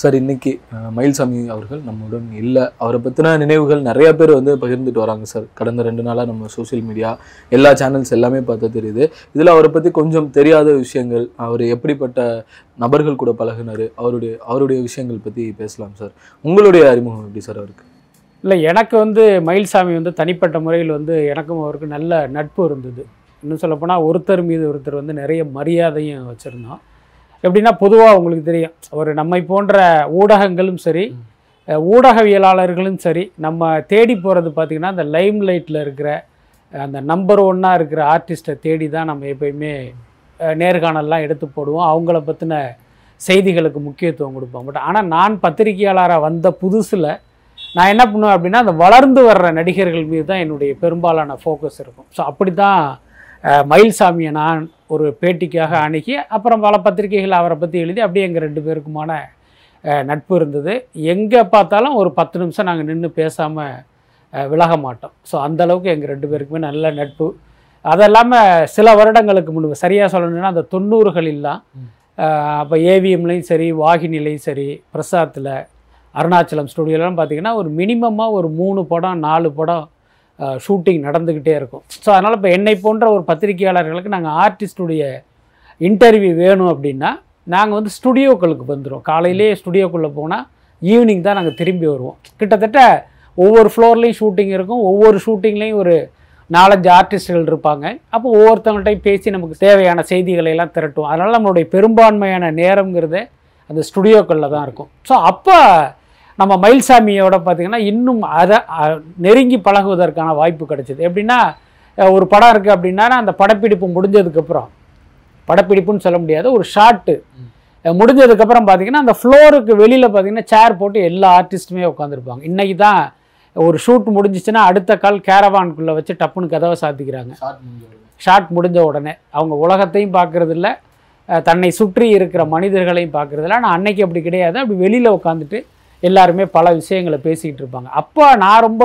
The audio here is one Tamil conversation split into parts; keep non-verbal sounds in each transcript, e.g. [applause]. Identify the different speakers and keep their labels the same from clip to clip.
Speaker 1: சார் இன்னைக்கு மயில்சாமி அவர்கள் நம்முடன் இல்லை. அவரை பற்றின நினைவுகள் நிறையா பேர் வந்து பகிர்ந்துட்டு வராங்க சார். கடந்த ரெண்டு நாளாக நம்ம சோஷியல் மீடியா எல்லா சேனல்ஸ் எல்லாமே பார்த்தா தெரியுது. இதில் அவரை பற்றி கொஞ்சம் தெரியாத விஷயங்கள் அவர் எப்படிப்பட்ட நபர்கள் கூட பழகுனாரு அவருடைய அவருடைய விஷயங்கள் பற்றி பேசலாம் சார். உங்களுடைய அறிமுகம் எப்படி சார் அவருக்கு?
Speaker 2: இல்லை எனக்கு வந்து மயில்சாமி வந்து தனிப்பட்ட முறையில் வந்து எனக்கும் அவருக்கு நல்ல நட்பு இருந்தது. இன்னும் சொல்லப்போனால் ஒருத்தர் மீது ஒருத்தர் வந்து நிறைய மரியாதையும் வச்சுருந்தோம் எப்படின்னா பொதுவாக உங்களுக்கு தெரியும். ஒரு நம்மை போன்ற ஊடகங்களும் சரி ஊடகவியலாளர்களும் சரி நம்ம தேடி போகிறது பார்த்திங்கன்னா அந்த லைம் லைட்டில் இருக்கிற அந்த நம்பர் ஒன்னாக இருக்கிற ஆர்டிஸ்ட்டை தேடி தான் நம்ம எப்பயுமே நேர்காணல்லாம் எடுத்து போடுவோம். அவங்கள பற்றின செய்திகளுக்கு முக்கியத்துவம் கொடுப்போம். பட் ஆனால் நான் பத்திரிகையாளராக வந்த புதுசில் நான் என்ன பண்ணுவேன் அப்படின்னா அந்த வளர்ந்து வர்ற நடிகர்கள் மீது தான் என்னுடைய பெரும்பாலான ஃபோக்கஸ் இருக்கும். ஸோ அப்படி தான் மயில்சாமியை நான் ஒரு பேட்டிக்காக அணுகி அப்புறம் பல பத்திரிகைகள் அவரை பற்றி எழுதி அப்படியே எங்கள் ரெண்டு பேருக்குமான நட்பு இருந்தது. எங்கே பார்த்தாலும் ஒரு பத்து நிமிஷம் நாங்கள் நின்று பேசாமல் விலக மாட்டோம். ஸோ அளவுக்கு எங்கள் ரெண்டு பேருக்குமே நல்ல நட்பு. அது இல்லாமல் சில வருடங்களுக்கு முன்பு சரியாக சொல்லணும்னா அந்த தொண்ணூறுகளில்லாம் அப்போ ஏவிஎம்லேயும் சரி வாகினிலையும் சரி பிரசாத்தில் அருணாச்சலம் ஸ்டுடியோலாம் பார்த்தீங்கன்னா ஒரு மினிமமாக ஒரு மூணு படம் நாலு படம் ஷூட்டிங் நடந்துக்கிட்டே இருக்கும். ஸோ அதனால் இப்போ என்னை போன்ற ஒரு பத்திரிகையாளர்களுக்கு நாங்கள் ஆர்டிஸ்டுடைய இன்டர்வியூ வேணும் அப்படின்னா நாங்கள் வந்து ஸ்டுடியோக்களுக்கு வந்துடும் காலையிலே ஸ்டுடியோக்குள்ளே போனால் ஈவினிங் தான் நாங்கள் திரும்பி வருவோம். கிட்டத்தட்ட ஒவ்வொரு ஃப்ளோர்லேயும் ஷூட்டிங் இருக்கும். ஒவ்வொரு ஷூட்டிங்லேயும் ஒரு நாலஞ்சு ஆர்டிஸ்ட்கள் இருப்பாங்க. அப்போ ஒவ்வொருத்தவங்கள்ட்டையும் பேசி நமக்கு தேவையான செய்திகளை எல்லாம் திரட்டுவோம். அதனால் நம்மளுடைய பெரும்பான்மையான நேரங்கிறது அந்த ஸ்டுடியோக்களில் தான் இருக்கும். ஸோ அப்போ நம்ம மயில்சாமியோட பார்த்திங்கன்னா இன்னும் அதை நெருங்கி பழகுவதற்கான வாய்ப்பு கிடைச்சிது. எப்படின்னா ஒரு படம் இருக்குது அப்படின்னா அந்த படப்பிடிப்பு முடிஞ்சதுக்கப்புறம் படப்பிடிப்புன்னு சொல்ல முடியாது ஒரு ஷார்ட்டு முடிஞ்சதுக்கப்புறம் பார்த்தீங்கன்னா அந்த ஃப்ளோருக்கு வெளியில் பார்த்தீங்கன்னா சேர் போட்டு எல்லா ஆர்டிஸ்ட்டுமே உட்காந்துருப்பாங்க இன்றைக்கி தான் ஒரு ஷூட் முடிஞ்சிச்சுன்னா அடுத்த கால் கேரவான்குள்ளே வச்சு டப்புன்னு கதவை சாத்திக்கிறாங்க. ஷாட் முடிஞ்ச உடனே. அவங்க உலகத்தையும் பார்க்கறதில்ல. தன்னை சுற்றி இருக்கிற மனிதர்களையும் பார்க்கறதில்ல. ஆனால் அன்னைக்கு அப்படி கிடையாது. அப்படி வெளியில் உட்காந்துட்டு எல்லாருமே பல விஷயங்களை பேசிக்கிட்டு இருப்பாங்க. அப்போ நான் ரொம்ப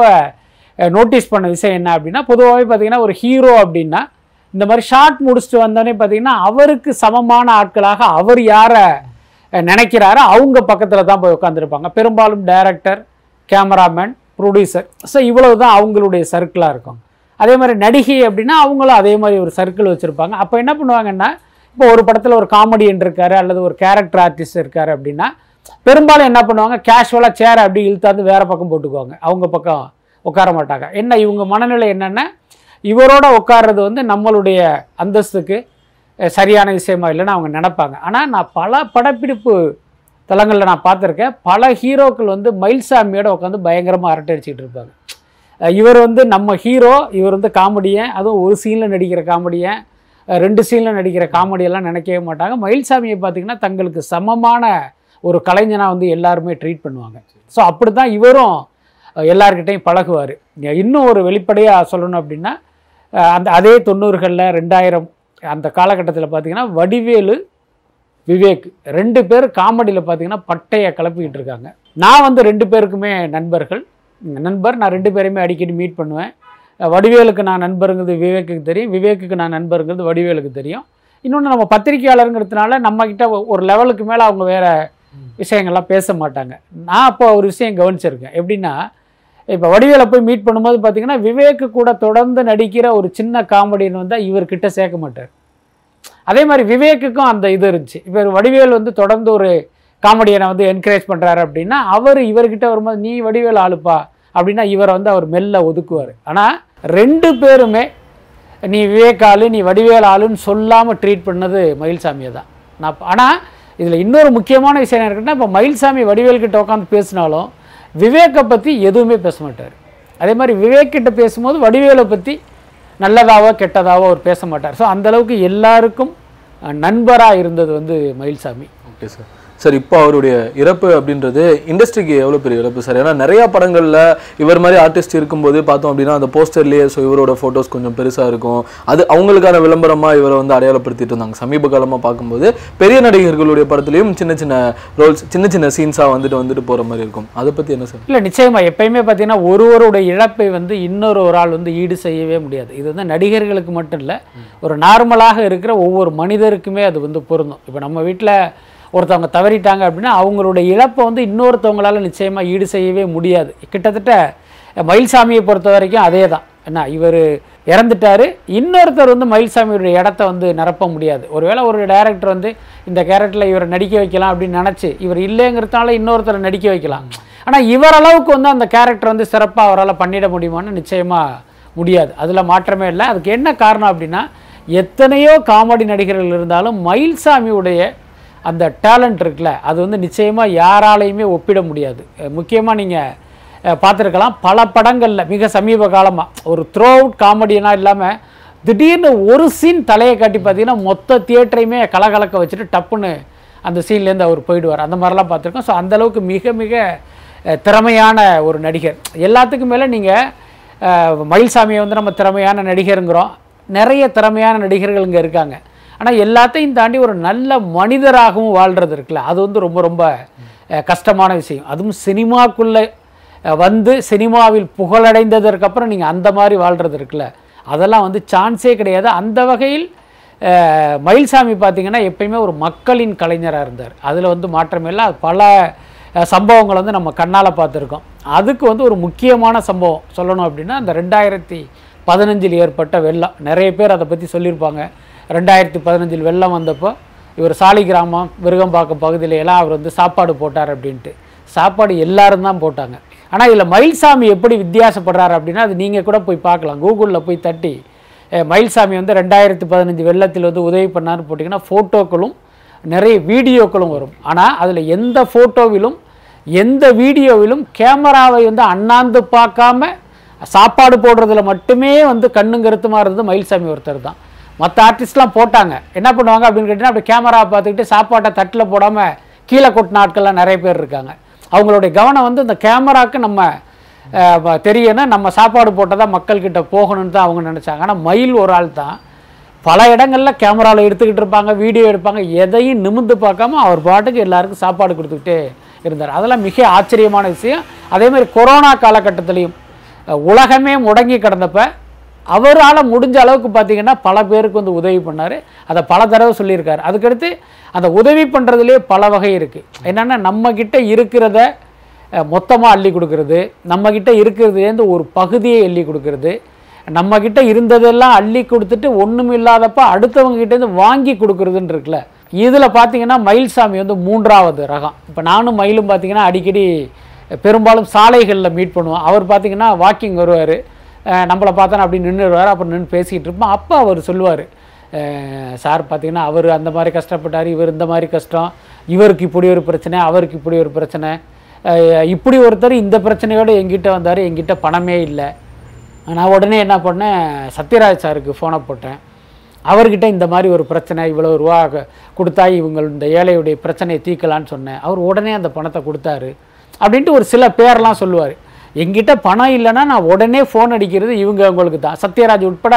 Speaker 2: நோட்டீஸ் பண்ண விஷயம் என்ன அப்படின்னா பொதுவாகவே பார்த்தீங்கன்னா ஒரு ஹீரோ அப்படின்னா இந்த மாதிரி ஷார்ட் முடிச்சுட்டு வந்தோடனே பார்த்தீங்கன்னா அவருக்கு சமமான ஆட்களாக அவர் யாரை நினைக்கிறாரோ அவங்க பக்கத்தில் தான் போய் உட்காந்துருப்பாங்க பெரும்பாலும் டைரக்டர் கேமராமேன் ப்ரொடியூசர் ஸோ இவ்வளவு தான் அவங்களுடைய சர்க்கிளாக இருக்கும். அதே மாதிரி நடிகை அப்படின்னா அவங்களும் அதே மாதிரி ஒரு சர்க்கிள் வச்சுருப்பாங்க. அப்போ என்ன பண்ணுவாங்கன்னா இப்போ ஒரு படத்தில் ஒரு காமெடியன் இருக்காரு அல்லது ஒரு கேரக்டர் ஆர்டிஸ்ட் இருக்கார் அப்படின்னா பெரும்பாலும் என்ன பண்ணுவாங்க கேஷுவலாக சேரை அப்படி இழுத்தாந்து வேறு பக்கம் போட்டுக்குவாங்க. அவங்க பக்கம் உட்கார மாட்டாங்க. என்ன இவங்க மனநிலை என்னென்னா இவரோட உட்கார்றது வந்து நம்மளுடைய அந்தஸ்துக்கு சரியான விஷயமா இல்லைன்னு அவங்க நினைப்பாங்க. ஆனால் நான் பல படப்பிடிப்பு தலங்களில் நான் பார்த்துருக்கேன். பல ஹீரோக்கள் வந்து மயில்சாமியோட உட்காந்து பயங்கரமாக அரட்டை அடிச்சிட்டு இருப்பாங்க இவர் வந்து நம்ம ஹீரோ இவர் வந்து காமெடியன் அதுவும் ஒரு சீனில் நடிக்கிற காமெடியன் ரெண்டு சீனில் நடிக்கிற காமெடியெல்லாம் நினைக்கவே மாட்டாங்க. மயில்சாமியை பார்த்தீங்கன்னா தங்களுக்கு சமமான ஒரு கலைஞனாக வந்து எல்லாருமே ட்ரீட் பண்ணுவாங்க. ஸோ அப்படி தான் இவரும் எல்லார்கிட்டையும் பழகுவார். இன்னும் ஒரு வெளிப்படையாக சொல்லணும் அப்படின்னா அந்த அதே தொண்ணூறுகளில் ரெண்டாயிரம் அந்த காலகட்டத்தில் பார்த்திங்கன்னா வடிவேலு விவேக் ரெண்டு பேர் காமெடியில் பார்த்தீங்கன்னா பட்டையை கிளப்பிக்கிட்டு இருக்காங்க. நான் வந்து ரெண்டு பேருக்குமே நண்பர்கள். நண்பர் நான் ரெண்டு பேரையுமே அடிக்கடி மீட் பண்ணுவேன். வடிவேலுக்கு நான் நண்பருங்கிறது விவேக்குக்கு தெரியும். விவேக்குக்கு நான் நண்பருங்கிறது வடிவேலுக்கு தெரியும். இன்னொன்று நம்ம பத்திரிக்கையாளருங்கிறதுனால நம்மக்கிட்ட ஒரு லெவலுக்கு மேலே அவங்க வேறு விஷயங்கள்லாம் பேச மாட்டாங்க நான் அப்போ ஒரு விஷயம் கவனிச்சிருக்கேன். எப்படின்னா இப்போ வடிவேலை போய் மீட் பண்ணும்போது பார்த்தீங்கன்னா விவேக்கு கூட தொடர்ந்து நடிக்கிற ஒரு சின்ன காமெடின்னு வந்தால் இவர்கிட்ட சேர்க்க மாட்டார். அதே மாதிரி விவேக்குக்கும் அந்த இது இருந்துச்சு. இப்போ வடிவேல் வந்து தொடர்ந்து ஒரு காமெடியனை வந்து என்கரேஜ் பண்ணுறாரு அப்படின்னா அவர் இவர்கிட்ட வரும்போது நீ வடிவேல் ஆளுப்பா அப்படின்னா இவரை வந்து அவர் மெல்ல ஒதுக்குவார். ஆனால் ரெண்டு பேருமே நீ விவேக் ஆளு நீ வடிவேல் ஆளுன்னு சொல்லாமல் ட்ரீட் பண்ணது மயில்சாமியை தான் நான் ஆனால் இதில் இன்னொரு முக்கியமான விஷயம் என்ன இருக்குன்னா இப்போ மயில்சாமி வடிவேல்கிட்ட உட்காந்து பேசினாலும் விவேக்கை பற்றி எதுவுமே பேச மாட்டார். அதே மாதிரி விவேக் கிட்ட பேசும்போது வடிவேலை பற்றி நல்லதாவோ கெட்டதாவோ அவர் பேச மாட்டார். ஸோ அளவுக்கு எல்லாருக்கும் நண்பராக இருந்தது வந்து மயில்சாமி.
Speaker 1: ஓகே சார் சார் இப்போ அவருடைய இறப்பு அப்படின்றது இண்டஸ்ட்ரிக்கு எவ்வளோ பெரிய இறப்பு சார்? ஏன்னா நிறைய படங்களில் இவர் மாதிரி ஆர்டிஸ்ட் இருக்கும்போது பார்த்தோம் அப்படின்னா அந்த போஸ்டர்லேயே ஸோ இவரோட ஃபோட்டோஸ் கொஞ்சம் பெருசாக இருக்கும். அது அவங்களுக்கான விளம்பரமாக இவரை வந்து அடையாளப்படுத்திட்டு இருந்தாங்க. சமீப காலமாக பார்க்கும்போது பெரிய நடிகர்களுடைய படத்துலையும் சின்ன சின்ன ரோல்ஸ் சின்ன சின்ன சீன்ஸாக வந்துட்டு வந்துட்டு போகிற மாதிரி இருக்கும். அதை பற்றி என்ன சார்?
Speaker 2: இல்லை நிச்சயமாக எப்பயுமே பார்த்தீங்கன்னா ஒருவருடைய இழப்பை வந்து இன்னொரு ஒரு ஆள் வந்து ஈடு செய்யவே முடியாது. இது வந்து நடிகர்களுக்கு மட்டும் இல்லை ஒரு நார்மலாக இருக்கிற ஒவ்வொரு மனிதருக்குமே அது வந்து பொருந்தும். இப்போ நம்ம வீட்டில் ஒருத்தவங்க தவறிட்டாங்க அப்படின்னா அவங்களுடைய இழப்பை வந்து இன்னொருத்தவங்களால நிச்சயமாக ஈடு செய்யவே முடியாது. கிட்டத்தட்ட மயில்சாமியை பொறுத்த வரைக்கும் அதே தான் என்ன இவர் இறந்துட்டார். இன்னொருத்தர் வந்து மயில்சாமியுடைய இடத்த வந்து நிரப்ப முடியாது. ஒருவேளை ஒரு டைரக்டர் வந்து இந்த கேரக்டரில் இவரை நடிக்க வைக்கலாம் அப்படின்னு நினச்சி இவர் இல்லைங்கிறதுனால இன்னொருத்தரை நடிக்க வைக்கலாம். ஆனால் இவரளவுக்கு வந்து அந்த கேரக்டர் வந்து சிறப்பாக அவரால் பண்ணிட முடியுமான்னு நிச்சயமாக முடியாது. அதில் மாற்றமே இல்லை. அதுக்கு என்ன காரணம் அப்படின்னா எத்தனையோ காமெடி நடிகர்கள் இருந்தாலும் மயில்சாமியுடைய அந்த டேலண்ட் இருக்குல்ல அது வந்து நிச்சயமாக யாராலையுமே ஒப்பிட முடியாது. முக்கியமாக நீங்கள் பார்த்துருக்கலாம் பல படங்களில் மிக சமீப காலமாக ஒரு த்ரோ அவுட் காமெடியனாக இல்லாமல் திடீர்னு ஒரு சீன் தலையை காட்டி பார்த்தீங்கன்னா மொத்த தியேட்டரையுமே கலகலக்க வச்சுட்டு டப்புன்னு அந்த சீன்லேருந்து அவர் போயிடுவார். அந்த மாதிரிலாம் பார்த்துருக்கோம். ஸோ அந்தளவுக்கு மிக மிக திறமையான ஒரு நடிகர். எல்லாத்துக்கும் மேலே நீங்கள் மயில்சாமியை வந்து நம்ம திறமையான நடிகருங்கிறோம். நிறைய திறமையான நடிகர்கள் இங்கே இருக்காங்க. ஆனால் எல்லாத்தையும் தாண்டி ஒரு நல்ல மனிதராகவும் வாழ்கிறது இருக்குல்ல அது வந்து ரொம்ப ரொம்ப கஷ்டமான விஷயம். அதுவும் சினிமாக்குள்ளே வந்து சினிமாவில் புகழடைந்ததற்கு அப்புறம் நீங்கள் அந்த மாதிரி வாழ்கிறது இருக்குல்ல அதெல்லாம் வந்து சான்ஸே கிடையாது. அந்த வகையில் மயில்சாமி பார்த்திங்கன்னா எப்பயுமே ஒரு மக்களின் கலைஞராக இருந்தார். அதில் வந்து மாற்றமில்லை அது பல சம்பவங்கள் வந்து நம்ம கண்ணால் பார்த்துருக்கோம் அதுக்கு வந்து ஒரு முக்கியமான சம்பவம் சொல்லணும் அப்படின்னா அந்த ரெண்டாயிரத்தி பதினஞ்சில் ஏற்பட்ட வெள்ளம். நிறைய பேர் அதை பற்றி சொல்லியிருப்பாங்க. ரெண்டாயிரத்தி பதினஞ்சில் வெள்ளம் வந்தப்போ இவர் சாலி கிராமம் விருகம்பாக்கம் பகுதியில எல்லாம் அவர் வந்து சாப்பாடு போட்டார் அப்படின்ட்டு. சாப்பாடு எல்லாரும் தான் போட்டாங்க. ஆனால் இதில் மயில்சாமி எப்படி வித்தியாசப்படுறாரு அப்படின்னா அது நீங்கள் கூட போய் பார்க்கலாம். கூகுளில் போய் தட்டி மயில்சாமி வந்து ரெண்டாயிரத்தி பதினஞ்சு வெள்ளத்தில் வந்து உதவி பண்ணாருன்னு போட்டிங்கன்னா ஃபோட்டோக்களும் நிறைய வீடியோக்களும் வரும். ஆனால் அதில் எந்த ஃபோட்டோவிலும் எந்த வீடியோவிலும் கேமராவை வந்து அண்ணாந்து பார்க்காம சாப்பாடு போடுறதுல மட்டுமே வந்து கண்ணுங்கருத்துமாக இருந்தது மயில்சாமி ஒருத்தர் தான். மற்ற ஆர்டிஸ்ட்லாம் போட்டாங்க. என்ன பண்ணுவாங்க அப்படின்னு கேட்டிங்கன்னா அப்படி கேமரா பார்த்துக்கிட்டு சாப்பாட்டை தட்டில் போடாமல் கீழே கொட்டின ஆட்கள்லாம் நிறைய பேர் இருக்காங்க. அவங்களுடைய கவனம் வந்து இந்த கேமராவுக்கு நம்ம தெரியணும். நம்ம சாப்பாடு போட்டால் தான் மக்கள்கிட்ட போகணும்னு தான் அவங்க நினச்சாங்க. ஆனால் மயில் ஒரு ஆள் தான். பல இடங்களில் கேமராவில் எடுத்துக்கிட்டு இருப்பாங்க வீடியோ எடுப்பாங்க. எதையும் நிமிர்ந்து பார்க்காம அவர் பாட்டுக்கு எல்லாருக்கும் சாப்பாடு கொடுத்துக்கிட்டே இருந்தார். அதெல்லாம் மிக ஆச்சரியமான விஷயம். அதே மாதிரி கொரோனா காலகட்டத்திலையும் உலகமே முடங்கி கிடந்தப்ப அவரால் முடிஞ்ச அளவுக்கு பார்த்தீங்கன்னா பல பேருக்கு வந்து உதவி பண்ணார். அதை பல தடவை சொல்லியிருக்காரு. அதுக்கடுத்து அந்த உதவி பண்ணுறதுலேயே பல வகை இருக்குது என்னென்னா நம்மக்கிட்ட இருக்கிறத மொத்தமாக அள்ளி கொடுக்கறது நம்மக்கிட்ட இருக்கிறதுலேருந்து ஒரு பகுதியை அள்ளி கொடுக்கறது நம்மக்கிட்ட இருந்ததெல்லாம் அள்ளி கொடுத்துட்டு ஒன்றும் இல்லாதப்ப அடுத்தவங்க கிட்டேருந்து வாங்கி கொடுக்குறதுன்னு இருக்குல்ல. இதில் பார்த்தீங்கன்னா மயில்சாமி வந்து மூன்றாவது ரகம். இப்போ நானும் மயிலும் பார்த்தீங்கன்னா அடிக்கடி பெரும்பாலும் சாலைகளில் மீட் பண்ணுவோம். அவர் பார்த்திங்கன்னா வாக்கிங் வருவார். நம்மளை பார்த்தா அப்படி நின்றுடுவார் அப்புறம் நின்று பேசிக்கிட்டு இருப்போம். அப்போ அவர் சொல்லுவார் சார் பார்த்தீங்கன்னா அவர் அந்த மாதிரி கஷ்டப்பட்டார் இவர் இந்த மாதிரி கஷ்டம் இவருக்கு இப்படி ஒரு பிரச்சனை அவருக்கு இப்படி ஒரு பிரச்சனை. இப்படி ஒருத்தர் இந்த பிரச்சனையோடு எங்கிட்ட வந்தார் எங்கிட்ட பணமே இல்லை. நான் உடனே என்ன பண்ணேன் சத்யராஜ் சாருக்கு ஃபோனை போட்டேன். அவர்கிட்ட இந்த மாதிரி ஒரு பிரச்சனை இவ்வளோ ரூபா கொடுத்தா இவங்க இந்த ஏழையுடைய பிரச்சனையை தீர்க்கலான்னு சொன்னேன். அவர் உடனே அந்த பணத்தை கொடுத்தாரு. அப்படின்ட்டு ஒரு சில பேர்லாம் சொல்லுவார். எங்கிட்ட பணம் இல்லைன்னா நான் உடனே ஃபோன் அடிக்கிறது இவங்க உங்களுக்கு தான். சத்யராஜ் உட்பட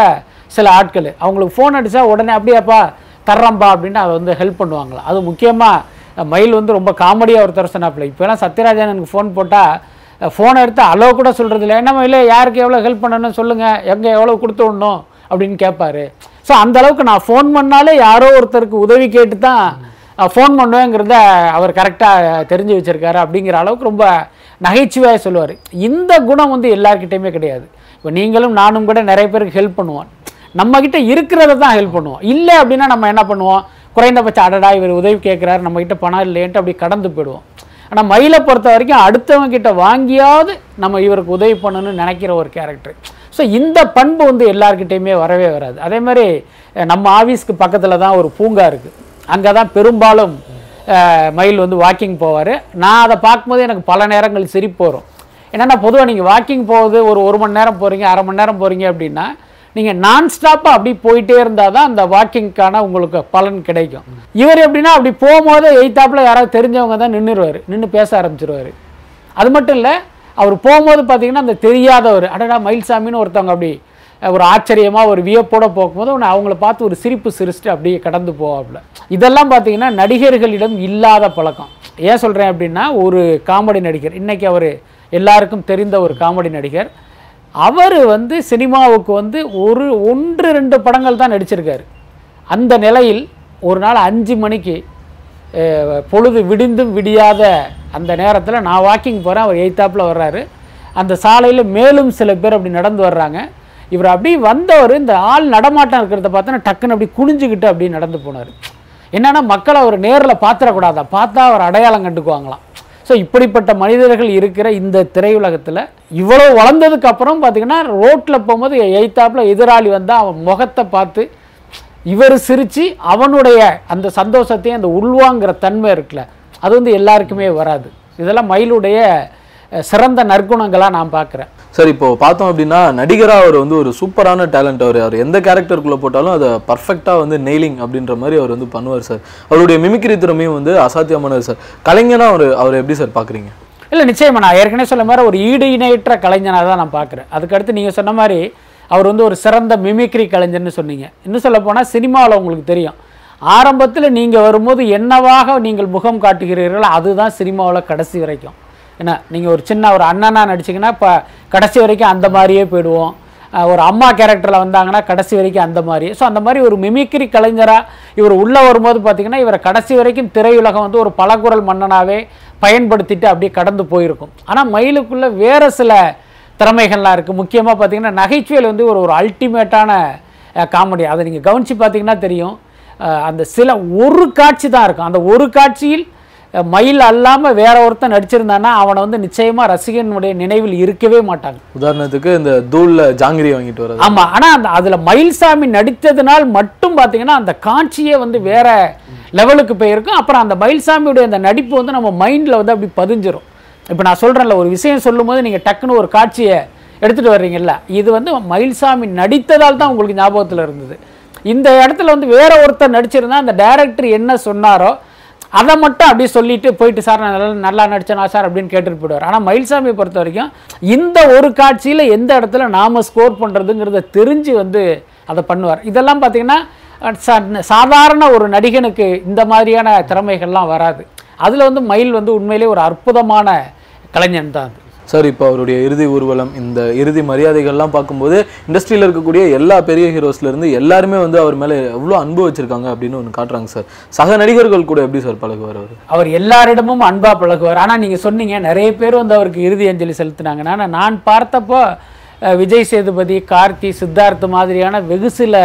Speaker 2: சில ஆட்கள். அவங்களுக்கு ஃபோன் அடித்தா உடனே அப்படியாப்பா தர்றம்பா அப்படின்னு அதை வந்து ஹெல்ப் பண்ணுவாங்களாம் அது முக்கியமாக மயில் வந்து ரொம்ப காமெடியாக ஒரு சொன்னாப்பில்ல இப்போலாம் சத்யராஜன் எனக்கு ஃபோன் போட்டால் ஃபோனை எடுத்து அளவு கூட சொல்கிறது இல்லை. என்ன இல்லை யாருக்கு எவ்வளோ ஹெல்ப் பண்ணணும்னு சொல்லுங்கள் எங்கே எவ்வளோ கொடுத்து விடணும் அப்படின்னு கேட்பாரு ஸோ அந்த அளவுக்கு நான் ஃபோன் பண்ணாலே யாரோ ஒருத்தருக்கு உதவி கேட்டு தான் ஃபோன் பண்ணுவேங்கிறத அவர் கரெக்டாக தெரிஞ்சு வச்சிருக்காரு அப்படிங்கிற அளவுக்கு ரொம்ப நகைச்சுவையாக சொல்லுவார். இந்த குணம் வந்து எல்லார்கிட்டயுமே கிடையாது. இப்போ நீங்களும் நானும் கூட நிறைய பேருக்கு ஹெல்ப் பண்ணுவோம். நம்மக்கிட்ட இருக்கிறத தான் ஹெல்ப் பண்ணுவோம். இல்லை அப்படின்னா நம்ம என்ன பண்ணுவோம்? குறைந்தபட்சம் அடடா இவர் உதவி கேட்குறாரு நம்மக்கிட்ட பணம் இல்லைன்ட்டு அப்படி கடந்து போயிடுவோம். ஆனால் மயிலை பொறுத்த வரைக்கும் அடுத்தவங்க கிட்ட வாங்கியாவது நம்ம இவருக்கு உதவி பண்ணணும்னு நினைக்கிற ஒரு கேரக்டர் ஸோ இந்த பண்பு வந்து எல்லார்கிட்டயுமே வரவே வராது. அதே மாதிரி நம்ம ஆஃபீஸ்க்கு பக்கத்தில் தான் ஒரு பூங்கா இருக்குது அங்கே தான் பெரும்பாலும் மயில் வந்து வாக்கிங் போவார். நான் அதை பார்க்கும்போது எனக்கு பல நேரங்கள் சிரிப்பு வரும். என்னென்னா பொதுவாக நீங்கள் வாக்கிங் போகுது ஒரு ஒரு மணி நேரம் போகிறீங்க அரை மணி நேரம் போகிறீங்க அப்படின்னா நீங்கள் நான் ஸ்டாப்பாக அப்படி போயிட்டே இருந்தால் தான் அந்த வாக்கிங்க்கான உங்களுக்கு பலன் கிடைக்கும். இவர் எப்படின்னா அப்படி போகும்போது எய்த்தாப்பில் யாராவது தெரிஞ்சவங்க தான் நின்றுருவார் நின்று பேச ஆரம்பிச்சிருவார். அது மட்டும் இல்லை அவர் போகும்போது பார்த்தீங்கன்னா அந்த தெரியாதவர் அடடா மயில்சாமின்னு ஒருத்தவங்க அப்படி ஒரு ஆச்சரியமாக ஒரு வியப்போட போகும்போது ஒன்று அவங்கள பார்த்து ஒரு சிரிப்பு சிரிச்சுட்டு அப்படியே கடந்து போவாப்புல. இதெல்லாம் பார்த்தீங்கன்னா நடிகர்களிடம் இல்லாத பழக்கம். ஏன் சொல்கிறேன் அப்படின்னா ஒரு காமெடி நடிகர் இன்றைக்கி அவர் எல்லாருக்கும் தெரிந்த ஒரு காமெடி நடிகர். அவர் வந்து சினிமாவுக்கு வந்து ஒரு ஒன்று ரெண்டு படங்கள் தான் நடிச்சிருக்காரு. அந்த நிலையில் ஒரு நாள் அஞ்சு மணிக்கு பொழுது விடிந்தும் விடியாத அந்த நேரத்தில் நான் வாக்கிங் போகிறேன் அவர் எய்த்தாப்பில் வர்றாரு. அந்த சாலையில் மேலும் சில பேர் அப்படி நடந்து வர்றாங்க. இவர் அப்படியே வந்தவர் இந்த ஆள் நடமாட்டம் இருக்கிறத பார்த்தோன்னா டக்குன்னு அப்படி குனிஞ்சுக்கிட்டு அப்படியே நடந்து போனார். என்னென்னா மக்களை அவர் நேரில் பார்த்துடக்கூடாதா? பார்த்தா அவர் அடையாளம் கண்டுக்குவாங்களாம். ஸோ இப்படிப்பட்ட மனிதர்கள் இருக்கிற இந்த திரையுலகத்தில் இவ்வளோ வளர்ந்ததுக்கு அப்புறம் பார்த்திங்கன்னா ரோட்டில் போகும்போது எய்த்தாப்பில் எதிராளி வந்தால் அவன் முகத்தை பார்த்து இவர் சிரித்து அவனுடைய அந்த சந்தோஷத்தையும் அந்த உள்வாங்கிற தன்மை இருக்குல்ல அது வந்து எல்லாருக்குமே வராது. இதெல்லாம் மயிலுடைய சிறந்த நற்குணங்களாக நான் பார்க்குறேன்.
Speaker 1: சார் இப்போ பார்த்தோம் அப்படின்னா நடிகரா அவர் வந்து ஒரு சூப்பரான டேலண்ட் அவர் அவர் எந்த கேரக்டருக்குள்ள போட்டாலும் அதை பர்ஃபெக்டாக வந்து நெய்லிங் அப்படின்ற மாதிரி அவர் வந்து பண்ணுவார் சார். அவருடைய மிமிக்ரி திறமையும் வந்து அசாத்தியமானது சார். கலைஞனா அவர் அவர் எப்படி சார் பார்க்குறீங்க?
Speaker 2: இல்லை நிச்சயமா நான் ஏற்கனவே சொன்ன மாதிரி ஒரு ஈடு இணையற்ற கலைஞனாக தான் நான் பார்க்குறேன். அதுக்கடுத்து நீங்கள் சொன்ன மாதிரி அவர் வந்து ஒரு சிறந்த மிமிக்ரி கலைஞர்னு சொன்னீங்க. இன்னும் சொல்ல போனால் சினிமாவில் உங்களுக்கு தெரியும். ஆரம்பத்தில் நீங்கள் வரும்போது என்னவாக நீங்கள் முகம் காட்டுகிறீர்களோ அதுதான் சினிமாவில் கடைசி வரைக்கும். என்ன நீங்கள் ஒரு சின்ன ஒரு அண்ணனாக நடிச்சிங்கன்னா இப்போ கடைசி வரைக்கும் அந்த மாதிரியே போயிடுவோம். ஒரு அம்மா கேரக்டரில் வந்தாங்கன்னா கடைசி வரைக்கும் அந்த மாதிரி. ஸோ அந்த மாதிரி ஒரு மிமிக்ரி கலைஞராக இவர் உள்ளே வரும்போது பார்த்தீங்கன்னா இவரை கடைசி வரைக்கும் திரையுலகம் வந்து ஒரு பலகுரல் மன்னனாகவே பயன்படுத்திட்டு அப்படியே கடந்து போயிருக்கும். ஆனால் மயிலுக்குள்ளே வேறு சில திறமைகள்லாம் இருக்குது முக்கியமாக பார்த்தீங்கன்னா நகைச்சுவையில் வந்து ஒரு ஒரு அல்டிமேட்டான காமெடி அதை நீங்கள் கவனித்து பார்த்தீங்கன்னா தெரியும். அந்த சில ஒரு காட்சி தான் இருக்கும். அந்த ஒரு காட்சியில் மயில் அல்லாமல் வேற ஒருத்தன் நடிச்சிருந்தான்னா அவனை வந்து நிச்சயமாக ரசிகனுடைய நினைவில் இருக்கவே மாட்டாங்க.
Speaker 1: உதாரணத்துக்கு இந்த தூள்ல ஜாங்கிரி வாங்கிட்டு வர்றது.
Speaker 2: ஆமா ஆனா அந்த அதுல மயில்சாமி நடித்ததினால் மட்டும் பாத்தீங்கன்னா அந்த காட்சியே வந்து வேற லெவலுக்கு போயிருக்கும். அப்புறம் அந்த மயில்சாமியுடைய அந்த நடிப்பு வந்து நம்ம மைண்ட்ல வந்து அப்படி பதிஞ்சிரும். இப்போ நான் சொல்றேன்ல ஒரு விஷயம் சொல்லும்போது நீங்க டக்குன்னு ஒரு காட்சியை எடுத்துட்டு வர்றீங்கல்ல இது வந்து மயில்சாமி நடித்ததால் தான் உங்களுக்கு ஞாபகத்துல இருந்தது. இந்த இடத்துல வந்து வேற ஒருத்தர் நடிச்சிருந்தா அந்த டைரக்டர் என்ன சொன்னாரோ அதை மட்டும் அப்படியே சொல்லிட்டு போயிட்டு சார் நான் நல்லா நல்லா நடித்தேனா சார்? அப்படின்னு கேட்டுட்டு போயிடுவார். ஆனால் மயில்சாமியை பொறுத்த வரைக்கும் இந்த ஒரு காட்சியில் எந்த இடத்துல நாம் ஸ்கோர் பண்ணுறதுங்கிறத தெரிஞ்சு வந்து அதை பண்ணுவார். இதெல்லாம் பார்த்திங்கன்னா சாதாரண ஒரு நடிகனுக்கு இந்த மாதிரியான திறமைகள்லாம் வராது. அதில் வந்து மயில் வந்து உண்மையிலே ஒரு அற்புதமான கலைஞன் தான் அது.
Speaker 1: சார் இப்போ அவருடைய இறுதி ஊர்வலம் இந்த இறுதி மரியாதைகள்லாம் பார்க்கும்போது இண்டஸ்ட்ரியில் இருக்கக்கூடிய எல்லா பெரிய ஹீரோஸ்லேருந்து எல்லாருமே வந்து அவர் மேலே எவ்வளோ அன்பு வச்சுருக்காங்க அப்படின்னு ஒன்று காட்டுறாங்க சார். சக நடிகர்கள் கூட எப்படி சார் பழகுவார் அவர்?
Speaker 2: அவர் எல்லாரிடமும் அன்பாக பழகுவார். ஆனால் நீங்கள் சொன்னீங்க நிறைய பேர் வந்து அவருக்கு இறுதி அஞ்சலி செலுத்தினாங்க. ஆனால் நான் பார்த்தப்போ விஜய் சேதுபதி கார்த்தி சித்தார்த் மாதிரியான வெகு சில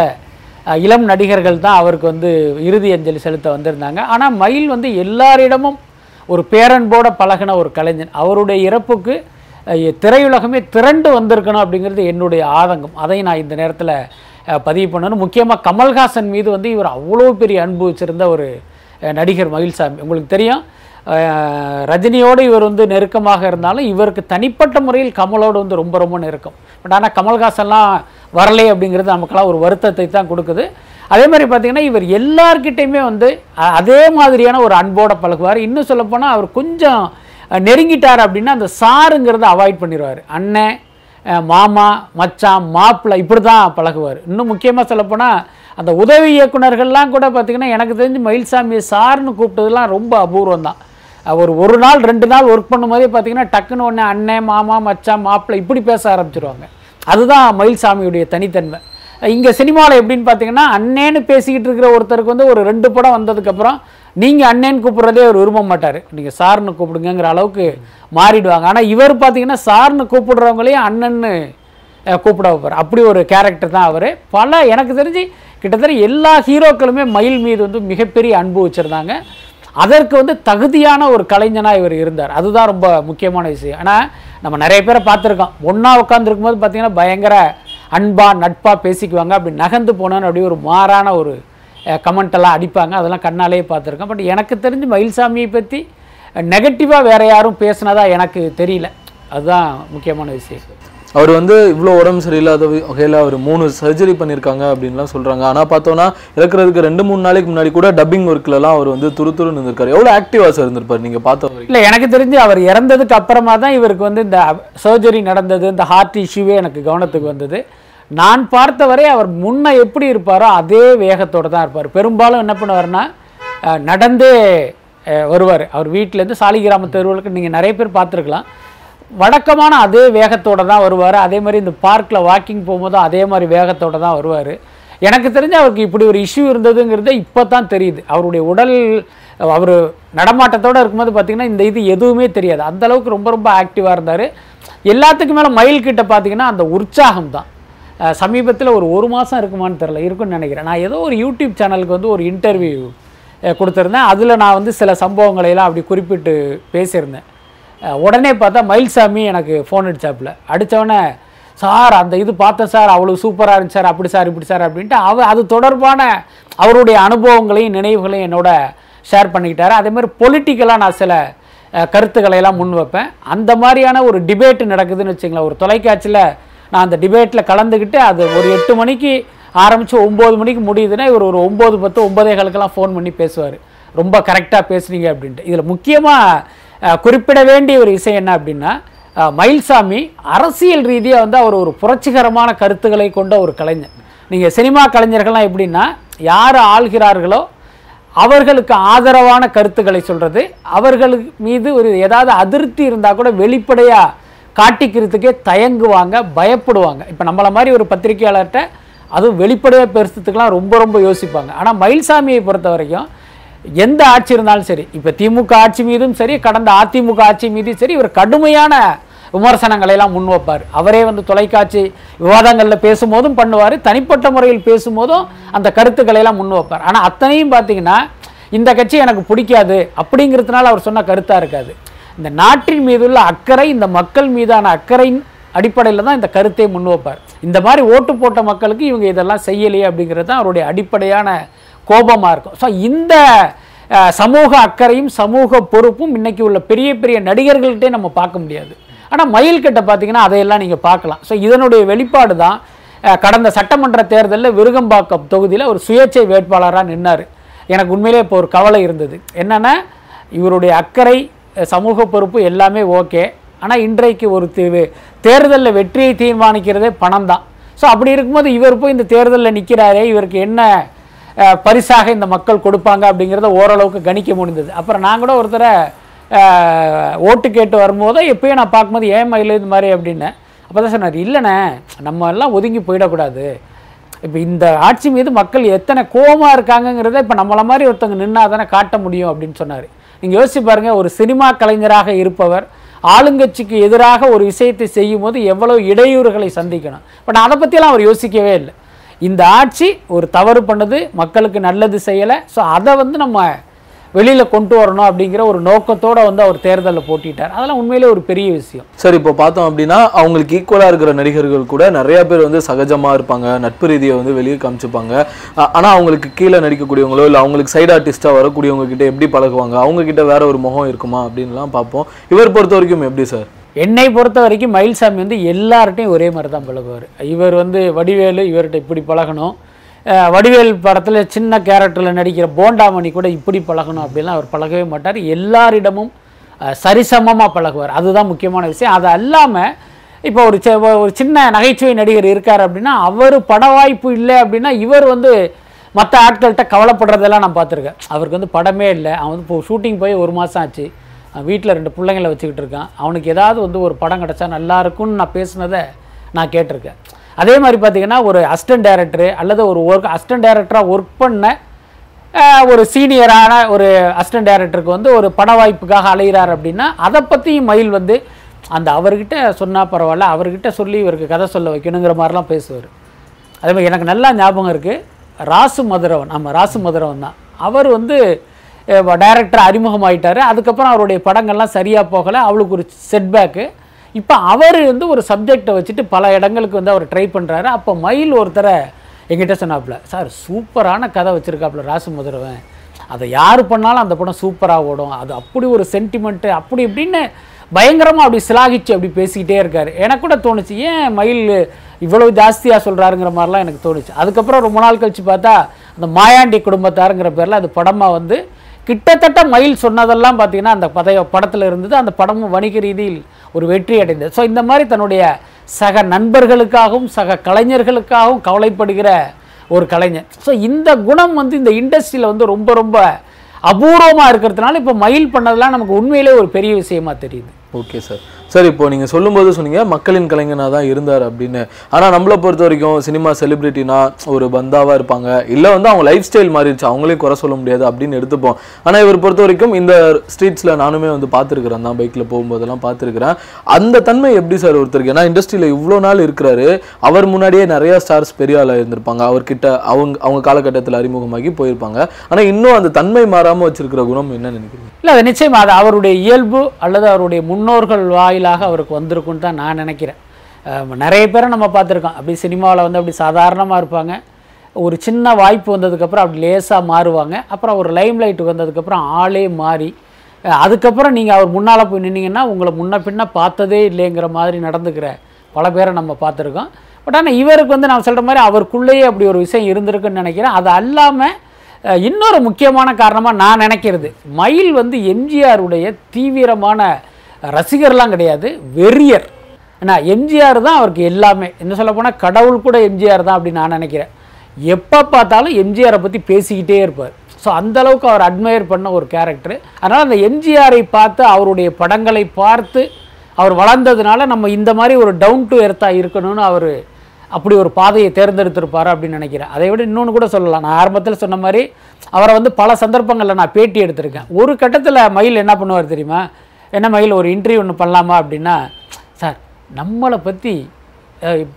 Speaker 2: இளம் நடிகர்கள் தான் அவருக்கு வந்து இறுதி அஞ்சலி செலுத்த வந்திருந்தாங்க. ஆனால் மயில் வந்து எல்லாரிடமும் ஒரு பேரன்போட பழகின ஒரு கலைஞன். அவருடைய இறப்புக்கு திரையுலகமே திரண்டு வந்திருக்கணும் அப்படிங்கிறது என்னுடைய ஆதங்கம். அதை நான் இந்த நேரத்தில் பதிவு பண்ணணும். முக்கியமாக கமல்ஹாசன் மீது வந்து இவர் அவ்வளோ பெரிய அன்பு ஒரு நடிகர் மகிழ்சாமி. உங்களுக்கு தெரியும் ரஜினியோடு இவர் வந்து நெருக்கமாக இருந்தாலும் இவருக்கு தனிப்பட்ட முறையில் கமலோடு வந்து ரொம்ப ரொம்ப நெருக்கம். பட் ஆனால் கமல்ஹாசன்லாம் வரலை அப்படிங்கிறது நமக்கெல்லாம் ஒரு வருத்தத்தை தான் கொடுக்குது. அதே மாதிரி பார்த்தீங்கன்னா இவர் எல்லார்கிட்டையுமே வந்து அதே மாதிரியான ஒரு அன்போட பழகுவார். இன்னும் சொல்லப்போனால் அவர் கொஞ்சம் நெருங்கிட்டார் அப்படின்னா அந்த சாருங்கிறத அவாய்ட் பண்ணிடுவார் அண்ணன் மாமா மச்சான் மாப்பிள்ளை இப்படி தான் பழகுவார். இன்னும் முக்கியமாக சொல்லப்போனால் அந்த உதவி இயக்குனர்கள்லாம் கூட பார்த்தீங்கன்னா எனக்கு தெரிஞ்சு மயில்சாமியை சார்னு கூப்பிட்டதுலாம் ரொம்ப அபூர்வம் தான் ஒரு ஒரு நாள் ரெண்டு நாள் ஒர்க் பண்ணும்போதே பார்த்தீங்கன்னா டக்குன்னு ஒன்று அண்ணன் மாமா மச்சான் மாப்பிள்ளை இப்படி பேச ஆரம்பிச்சிருவாங்க. அதுதான் மயில்சாமியுடைய தனித்தன்மை. இங்கே சினிமாவில் எப்படின்னு பார்த்தீங்கன்னா அண்ணேன்னு பேசிக்கிட்டு இருக்கிற ஒருத்தருக்கு வந்து ஒரு ரெண்டு படம் வந்ததுக்கப்புறம் நீங்கள் அண்ணேன்னு கூப்பிட்றதே அவர் விரும்ப மாட்டார். நீங்கள் சார்னு கூப்பிடுங்கிற அளவுக்கு மாறிடுவாங்க. ஆனால் இவர் பார்த்தீங்கன்னா சார்னு கூப்பிடுறவங்களையும் அண்ணன்னு கூப்பிட வைப்பார். அப்படி ஒரு கேரக்டர் தான் அவர். பல எனக்கு தெரிஞ்சு கிட்டத்தட்ட எல்லா ஹீரோக்களுமே மயில் மீது வந்து மிகப்பெரிய அன்பு வச்சுருந்தாங்க. அதற்கு வந்து தகுதியான ஒரு கலைஞனாக இவர் இருந்தார். அதுதான் ரொம்ப முக்கியமான விஷயம். ஆனால் நம்ம நிறைய பேரை பார்த்துருக்கோம். ஒன்றா உட்காந்துருக்கும் போது பார்த்திங்கன்னா பயங்கர அன்பா நட்பா பேசிக்குவாங்க. அப்படி நகர்ந்து போனோன்னு அப்படியே ஒரு மாறான ஒரு கமெண்ட் எல்லாம் அடிப்பாங்க. அதெல்லாம் கண்ணாலேயே பார்த்துருக்கேன். பட் எனக்கு தெரிஞ்சு மயில்சாமியை பற்றி நெகட்டிவாக வேற யாரும் பேசுனதா எனக்கு தெரியல. அதுதான் முக்கியமான விஷயம்.
Speaker 1: அவர் வந்து இவ்வளோ உடம்பு சரியில்லாத வகையில் அவர் மூணு சர்ஜரி பண்ணியிருக்காங்க அப்படின்லாம் சொல்கிறாங்க ஆனால் பார்த்தோன்னா இறக்குறதுக்கு ரெண்டு மூணு நாளைக்கு முன்னாடி கூட டப்பிங் ஒர்க்லலாம் அவர் வந்து துரு துருன்னு இருந்திருக்காரு. எவ்வளோ ஆக்டிவாக சார் இருந்திருப்பார் நீங்கள் பார்த்த
Speaker 2: இல்லை எனக்கு தெரிஞ்சு அவர் இறந்ததுக்கு அப்புறமா தான் இவருக்கு வந்து இந்த சர்ஜரி நடந்தது. இந்த ஹார்ட் இஷ்யூவே எனக்கு கவனத்துக்கு வந்தது. நான் பார்த்தவரை அவர் முன்ன எப்படி இருப்பாரோ அதே வேகத்தோடு தான் இருப்பார். பெரும்பாலும் என்ன பண்ணுவார்னா நடந்தே வருவார். அவர் வீட்டிலேருந்து சாலிகிராம தெருவுகளுக்கு நீங்கள் நிறைய பேர் பார்த்துருக்கலாம். வழக்கமான அதே வேகத்தோட தான் வருவார். அதே மாதிரி இந்த பார்க்கில் வாக்கிங் போகும்போதும் அதே மாதிரி வேகத்தோடு தான் வருவார். எனக்கு தெரிஞ்சு அவருக்கு இப்படி ஒரு இஷ்யூ இருந்ததுங்கிறது இப்போ தான் தெரியுது. அவருடைய உடல் அவர் நடமாட்டத்தோடு இருக்கும்போது பார்த்தீங்கன்னா இந்த இது எதுவுமே தெரியாது. அந்த அளவுக்கு ரொம்ப ரொம்ப ஆக்டிவாக இருந்தார். எல்லாத்துக்கும் மேலே மயில் கிட்ட பார்த்தீங்கன்னா அந்த உற்சாகம் தான் சமீபத்தில் ஒரு ஒரு மாதம் இருக்குமான்னு தெரில இருக்குன்னு நினைக்கிறேன். நான் ஏதோ ஒரு யூடியூப் சேனலுக்கு வந்து ஒரு இன்டர்வியூ கொடுத்துருந்தேன். அதில் நான் வந்து சில சம்பவங்களை எல்லாம் அப்படி குறிப்பிட்டு பேசியிருந்தேன். உடனே பார்த்தா மயில்சாமி எனக்கு ஃபோன் அடித்தாப்பில் அடித்தவொடனே சார் அந்த இது பார்த்தேன் சார் அவ்வளோ சூப்பராக இருந்துச்சு சார் அப்படி சார் இப்படி சார் அப்படின்ட்டு அவ அது தொடர்பான அவருடைய அனுபவங்களையும் நினைவுகளையும் என்னோட ஷேர் பண்ணிக்கிட்டாரு. அதேமாதிரி பொலிட்டிக்கலாக நான் சில கருத்துக்களை எல்லாம் முன் வைப்பேன். அந்த மாதிரியான ஒரு டிபேட் நடக்குதுன்னு வச்சுங்களேன் ஒரு தொலைக்காட்சியில் நான் அந்த டிபேட்டில் கலந்துக்கிட்டு அது ஒரு எட்டு மணிக்கு ஆரம்பித்து ஒம்பது மணிக்கு முடியுதுன்னா இவர் ஒரு ஒம்பது பத்து ஒம்பதே காலுக்கெல்லாம் ஃபோன் பண்ணி பேசுவார். ரொம்ப கரெக்டாக பேசுனீங்க அப்படின்ட்டு. இதில் முக்கியமாக குறிப்பிட வேண்டிய ஒரு விஷயம் என்ன அப்படின்னா மயில்சாமி அரசியல் ரீதியாக வந்து அவர் ஒரு புரட்சிகரமான கருத்துக்களை கொண்ட ஒரு கலைஞர். நீங்கள் சினிமா கலைஞர்கள்லாம் எப்படின்னா யார் ஆள்கிறார்களோ அவர்களுக்கு ஆதரவான கருத்துக்களை சொல்கிறது அவர்களுக்கு மீது ஒரு ஏதாவது அதிருப்தி இருந்தால் கூட வெளிப்படையாக காட்டிக்கிறதுக்கே தயங்குவாங்க பயப்படுவாங்க. இப்போ நம்மளை மாதிரி ஒரு பத்திரிகையாளர்கிட்ட அதுவும் வெளிப்படையாக பெருசத்துக்கெலாம் ரொம்ப ரொம்ப யோசிப்பாங்க. ஆனால் மயில்சாமியை பொறுத்த வரைக்கும் எந்த ஆட்சி இருந்தாலும் சரி இப்போ திமுக ஆட்சி மீதும் சரி கடந்த அதிமுக ஆட்சி மீதும் சரி இவர் கடுமையான விமர்சனங்களை எல்லாம் முன் வைப்பார். அவரே வந்து தொலைக்காட்சி விவாதங்களில் பேசும்போதும் பண்ணுவார் தனிப்பட்ட முறையில் பேசும்போதும் அந்த கருத்துக்களை எல்லாம் முன் வைப்பார். ஆனால் அத்தனையும் பார்த்தீங்கன்னா இந்த கட்சி எனக்கு பிடிக்காது அப்படிங்கிறதுனால அவர் சொன்ன கருத்தாக இருக்காது. இந்த நாட்டின் மீதுள்ள அக்கறை இந்த மக்கள் மீதான அக்கறையின் அடிப்படையில் தான் இந்த கருத்தை முன்வைப்பார் இந்த மாதிரி ஓட்டு போட்ட மக்களுக்கு இவங்க இதெல்லாம் செய்யலையே அப்படிங்கிறது தான் அவருடைய அடிப்படையான கோபமாக இருக்கும். ஸோ இந்த சமூக அக்கறையும் சமூக பொறுப்பும் இன்னைக்கு உள்ள பெரிய பெரிய நடிகர்கள்ட்டே நம்ம பார்க்க முடியாது. ஆனால் மயில்கிட்ட பார்த்தீங்கன்னா அதையெல்லாம் நீங்கள் பார்க்கலாம். ஸோ இதனுடைய வெளிப்பாடு தான் கடந்த சட்டமன்ற தேர்தலில் விருகம்பாக்கம் தொகுதியில் ஒரு சுயேட்சை வேட்பாளராக நின்னார். எனக்கு உண்மையிலே இப்போ ஒரு கவலை இருந்தது. என்னென்னா இவருடைய அக்கறை சமூக பொறுப்பு எல்லாமே ஓகே. ஆனால் இன்றைக்கு ஒரு தேர்தலில் வெற்றியை தீர்மானிக்கிறதே பணம் தான் ஸோ அப்படி இருக்கும்போது இவர் போய் இந்த தேர்தலில் நிற்கிறாரே இவருக்கு என்ன பரிசாக இந்த மக்கள் கொடுப்பாங்க அப்படிங்கிறத ஓரளவுக்கு கணிக்க முடிந்தது. அப்புறம் நான் கூட ஒருத்தரை ஓட்டு கேட்டு வரும்போதோ எப்பயும் நான் பார்க்கும்போது ஏன் மயில் இது மாதிரி? அப்படின்னேன் அப்போ தான் சொன்னார் இல்லைண்ணே நம்ம எல்லாம் ஒதுங்கி போயிடக்கூடாது. இப்போ இந்த ஆட்சி மீது மக்கள் எத்தனை கோவமாக இருக்காங்கங்கிறத இப்போ நம்மளை மாதிரி ஒருத்தவங்க நின்னா தானே காட்ட முடியும் அப்படின்னு சொன்னார். நீங்கள் யோசிச்சு பாருங்கள் ஒரு சினிமா கலைஞராக இருப்பவர் ஆளுங்கட்சிக்கு எதிராக ஒரு விஷயத்தை செய்யும் போது எவ்வளவு இடையூறுகளை சந்திக்கணும். பட் அதை பற்றியெல்லாம் அவர் யோசிக்கவே இல்லை. இந்த ஆட்சி ஒரு தவறு பண்ணுது மக்களுக்கு நல்லது செய்யலை. ஸோ அதை வந்து நம்ம வெளியில் கொண்டு வரணும் அப்படிங்கிற ஒரு நோக்கத்தோடு வந்து அவர் தேர்தலில் போட்டிட்டார். அதெல்லாம் உண்மையிலே ஒரு பெரிய விஷயம்.
Speaker 1: சரி இப்போ பார்த்தோம் அப்படின்னா அவங்களுக்கு ஈக்குவலாக இருக்கிற நடிகர்கள் கூட நிறைய பேர் வந்து சகஜமாக இருப்பாங்க. நட்பு ரீதியை வந்து வெளியே காமிச்சுப்பாங்க. ஆ- ஆனா அவங்களுக்கு கீழே நடிக்கக்கூடியவங்களோ இல்லை அவங்களுக்கு சைடு ஆர்டிஸ்ட்டாக வரக்கூடியவங்க கிட்ட எப்படி பழகுவாங்க? அவங்க கிட்ட வேற ஒரு முகம் இருக்குமா அப்படின்லாம் பார்ப்போம். இவர் பொறுத்த வரைக்கும் எப்படி சார்
Speaker 2: என்னை பொறுத்த வரைக்கும் மயில்சாமி வந்து எல்லார்ட்டையும் ஒரே மாதிரி தான் பழகுவார். இவர் வந்து வடிவேலு இவர்கிட்ட இப்படி பழகணும். வடிவேல் படத்தில் சின்ன கேரக்டரில் நடிக்கிற போண்டாமணி கூட இப்படி பழகணும் அப்படிலாம் அவர் பழகவே மாட்டார். எல்லாரிடமும் சரிசமமாக பழகுவார். அதுதான் முக்கியமான விஷயம். அது அல்லாமல் இப்போ ஒரு ஒரு சின்ன நகைச்சுவை நடிகர் இருக்கார் அப்படின்னா அவர் பட வாய்ப்பு இல்லை அப்படின்னா இவர் வந்து மற்ற ஆட்கள்கிட்ட கவலைப்படுறதெல்லாம் நான் பார்த்துருக்கேன். அவருக்கு வந்து படமே இல்லை. அவன் வந்து இப்போ ஷூட்டிங் போய் ஒரு மாதம் ஆச்சு. வீட்டில் ரெண்டு பிள்ளைங்களை வச்சுக்கிட்டு இருக்கான். அவனுக்கு ஏதாவது வந்து ஒரு படம் கிடச்சா நல்லா இருக்கும்னு நான் பேசுனதை நான் கேட்டிருக்கேன். அதே மாதிரி பார்த்தீங்கன்னா ஒரு அசிஸ்டன்ட் டைரக்டரு அல்லது ஒரு ஒர்க் அசிஸ்டன்ட் டைரக்டராக ஒர்க் பண்ண ஒரு சீனியரான ஒரு அசிஸ்டன்ட் டைரக்டருக்கு வந்து ஒரு பட வாய்ப்புக்காக அலைகிறார் அப்படின்னா அதை பற்றியும் மயில் வந்து அந்த அவர்கிட்ட சொன்னால் பரவாயில்ல அவர்கிட்ட சொல்லி இவருக்கு கதை சொல்ல வைக்கணுங்கிற மாதிரிலாம் பேசுவார். அதே மாதிரி எனக்கு நல்லா ஞாபகம் இருக்குது ராசு மதுரவன் ஆமாம் ராசு மதுரவன் தான். அவர் வந்து டைரக்டர் அறிமுகமாயிட்டார். அதுக்கப்புறம் அவருடைய படங்கள்லாம் சரியாக போகலை. அவளுக்கு ஒரு செட்பேக்கு இப்போ அவர் வந்து ஒரு சப்ஜெக்டை வச்சுட்டு பல இடங்களுக்கு வந்து அவர் ட்ரை பண்ணுறாரு அப்போ மயில் ஒருத்தரை எங்கிட்ட சொன்னாப்புல சார் சூப்பரான கதை வச்சுருக்காப்புல ராசு மதுரவன் அதை யார் பண்ணாலும் அந்த படம் சூப்பராக ஓடும். அது அப்படி ஒரு சென்டிமெண்ட்டு அப்படி இப்படின்னு பயங்கரமாக அப்படி சிலாகிச்சு அப்படி பேசிக்கிட்டே இருக்கார். எனக்கு கூட தோணுச்சு ஏன் மயில் இவ்வளவு ஜாஸ்தியாக சொல்கிறாருங்கிற மாதிரிலாம் எனக்கு தோணுச்சு. அதுக்கப்புறம் ரொம்ப நாள் கழித்து பார்த்தா அந்த மாயாண்டி குடும்பத்தாருங்கிற பேரில் அது படமாக வந்து கிட்டத்தட்ட மயில் சொன்னதெல்லாம் பார்த்தீங்கன்னா அந்த பதைய படத்தில் இருந்தது. அந்த படமும் வணிக ரீதியில் ஒரு வெற்றி அடைந்தது. ஸோ இந்த மாதிரி தன்னுடைய சக நண்பர்களுக்காகவும் சக கலைஞர்களுக்காகவும் கவலைப்படுகிற ஒரு கலைஞர் ஸோ இந்த குணம் வந்து இந்த இண்டஸ்ட்ரியில் வந்து ரொம்ப ரொம்ப அபூர்வமாக இருக்கிறதுனால இப்போ மயில் பண்ணதெல்லாம் நமக்கு உண்மையிலே ஒரு பெரிய விஷயமா தெரியுது.
Speaker 1: ஓகே சார் சார் இப்போ நீங்கள் சொல்லும்போது சொன்னீங்க மக்களின் கலைஞனாக தான் இருந்தார் அப்படின்னு. ஆனால் நம்மளை பொறுத்த வரைக்கும் சினிமா செலிபிரிட்டினா ஒரு பந்தாவாக இருப்பாங்க. இல்லை வந்து அவங்க லைஃப் ஸ்டைல் மாறிடுச்சு அவங்களே குறை சொல்ல முடியாது அப்படின்னு எடுத்துப்போம். ஆனால் இவர் பொறுத்த வரைக்கும் இந்த ஸ்ட்ரீட்ஸில் நானுமே வந்து பார்த்துருக்குறேன் தான் பைக்கில் போகும்போதெல்லாம் பார்த்துருக்குறேன். அந்த தன்மை எப்படி சார் ஒருத்தருக்கு? ஏன்னா இண்டஸ்ட்ரியில் இவ்வளோ நாள் இருக்கிறாரு அவர் முன்னாடியே நிறைய ஸ்டார்ஸ் பெரிய ஆளாக இருந்திருப்பாங்க. அவர்கிட்ட அவங்க அவங்க காலகட்டத்தில் அறிமுகமாகி போயிருப்பாங்க. ஆனால் இன்னும் அந்த தன்மை மாறாமல் வச்சிருக்கிற குணம் என்ன நினைக்கிறீங்க?
Speaker 2: இல்லை நிச்சயமாக அது அவருடைய இயல்பு அல்லது அவருடைய முன்னோர்கள் வாயிலாக அவருக்கு வந்திருக்குன்னு தான் நான் நினைக்கிறேன். நிறைய பேரை நம்ம பார்த்துருக்கோம். அப்படி சினிமாவில் வந்து அப்படி சாதாரணமாக இருப்பாங்க. ஒரு சின்ன வாய்ப்பு வந்ததுக்கப்புறம் அப்படி லேசாக மாறுவாங்க. அப்புறம் ஒரு லைம் லைட்டுக்கு வந்ததுக்கப்புறம் ஆளே மாறி அதுக்கப்புறம் நீங்கள் அவர் முன்னால் போய் நின்னீங்கன்னா உங்களை முன்ன பின்ன பார்த்ததே இல்லைங்கிற மாதிரி நடந்துக்கிற பல பேரை நம்ம பார்த்துருக்கோம். பட் ஆனால் இவருக்கு வந்து நான் சொல்கிற மாதிரி அவருக்குள்ளேயே அப்படி ஒரு விஷயம் இருந்திருக்குன்னு நினைக்கிறேன். அது அல்லாமல் இன்னொரு முக்கியமான காரணமாக நான் நினைக்கிறது. மயில் வந்து எம்ஜிஆருடைய தீவிரமான ரசிகர்லாம் கிடையாது வெறியர். ஏன்னா எம்ஜிஆர் தான் அவருக்கு எல்லாமே. என்ன சொல்ல போனால் கடவுள் கூட எம்ஜிஆர் தான் அப்படின்னு நான் நினைக்கிறேன். எப்போ பார்த்தாலும் எம்ஜிஆரை பற்றி பேசிக்கிட்டே இருப்பார். ஸோ அந்தளவுக்கு அவர் அட்மையர் பண்ண ஒரு கேரக்டர் அதனால் அந்த எம்ஜிஆரை பார்த்து அவருடைய படங்களை பார்த்து அவர் வளர்ந்ததுனால நம்ம இந்த மாதிரி ஒரு டவுன் டு எர்த்தாக இருக்கணும்னு அவர் அப்படி ஒரு பாதையை தேர்ந்தெடுத்திருப்பார் அப்படின்னு நினைக்கிறேன். அதை விட இன்னொன்று கூட சொல்லலாம். நான் ஆரம்பத்தில் சொன்ன மாதிரி அவரை வந்து பல சந்தர்ப்பங்களில் நான் பேட்டி எடுத்திருக்கேன். ஒரு கட்டத்தில் மயில் என்ன பண்ணுவார் தெரியுமா? என்ன மயில் ஒரு இன்டர்வியூ ஒன்று பண்ணலாமா அப்படின்னா சார் நம்மளை பற்றி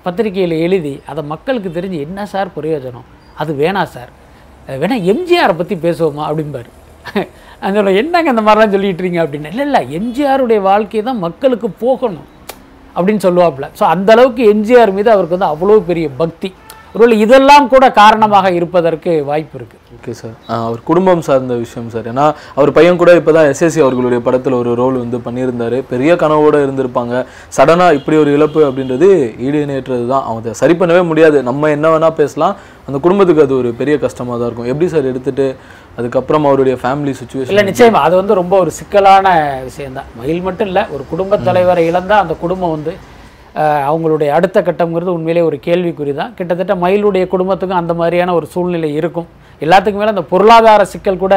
Speaker 2: பத்திரிக்கையில் எழுதி அதை மக்களுக்கு தெரிஞ்சு என்ன சார் பிரயோஜனம்? அது வேணாம் சார். வேணால் எம்ஜிஆரை பற்றி பேசுவோமா அப்படிம்பார். [laughs] அந்த என்னங்க இந்த மாதிரிலாம் சொல்லிட்டு இருக்கீங்க? அப்படின்னு. இல்லை இல்லை எம்ஜிஆருடைய வாழ்க்கை தான் மக்களுக்கு போகணும். அப்படின்னு சொல்லுவாப்புல. ஸோ அந்த அளவுக்கு எம்ஜிஆர் மீது அவருக்கு வந்து அவ்வளோ பெரிய பக்தி. ஒருவேளை இதெல்லாம் கூட காரணமாக இருப்பதற்கு வாய்ப்பு இருக்குது
Speaker 1: ஓகே சார் அவர் குடும்பம் சார்ந்த விஷயம் சார் ஏன்னா அவர் பையன் கூட இப்போ தான் எஸ்எஸ்சி அவர்களுடைய படத்தில் ஒரு ரோல் வந்து பண்ணியிருந்தாரு. பெரிய கனவோட இருந்திருப்பாங்க. சடனாக இப்படி ஒரு இழப்பு அப்படின்றது ஈடு இணையற்றது தான் அவங்க சரி பண்ணவே முடியாது. நம்ம என்ன வேணால் பேசலாம். அந்த குடும்பத்துக்கு அது ஒரு பெரிய கஷ்டமாக தான் இருக்கும். எப்படி சார் எடுத்துட்டு அதுக்கப்புறம் அவருடைய ஃபேமிலி சுச்சுவேஷன்
Speaker 2: இல்லை நிச்சயமா. அது வந்து ரொம்ப ஒரு சிக்கலான விஷயம்தான். மயில் மட்டும் இல்லை ஒரு குடும்பத் தலைவரை இழந்தால் அந்த குடும்பம் வந்து அவங்களுடைய அடுத்த கட்டம்ங்கிறது உண்மையிலே ஒரு கேள்விக்குறி தான். கிட்டத்தட்ட மயிலுடைய குடும்பத்துக்கும் அந்த மாதிரியான ஒரு சூழ்நிலை இருக்கும். எல்லாத்துக்கும் மேலே அந்த பொருளாதார சிக்கல் கூட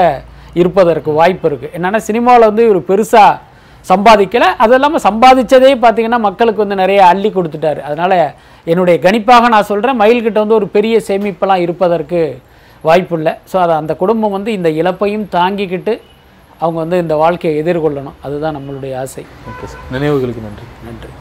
Speaker 2: இருப்பதற்கு வாய்ப்பு இருக்குது என்னென்னா சினிமாவில் வந்து ஒரு பெருசாக சம்பாதிக்கலை. அது இல்லாமல் சம்பாதிச்சதே பார்த்தீங்கன்னா மக்களுக்கு வந்து நிறைய அள்ளி கொடுத்துட்டாரு. அதனால் என்னுடைய கணிப்பாக நான் சொல்கிறேன் மயில்கிட்ட வந்து ஒரு பெரிய சேமிப்பெல்லாம் இருப்பதற்கு வாய்ப்பு இல்லை ஸோ அதை அந்த குடும்பம் வந்து இந்த இழப்பையும் தாங்கிக்கிட்டு அவங்க வந்து இந்த வாழ்க்கையை எதிர்கொள்ளணும். அதுதான் நம்மளுடைய ஆசை.
Speaker 1: ஓகே சார் நினைவுகளுக்கு நன்றி.
Speaker 2: நன்றி.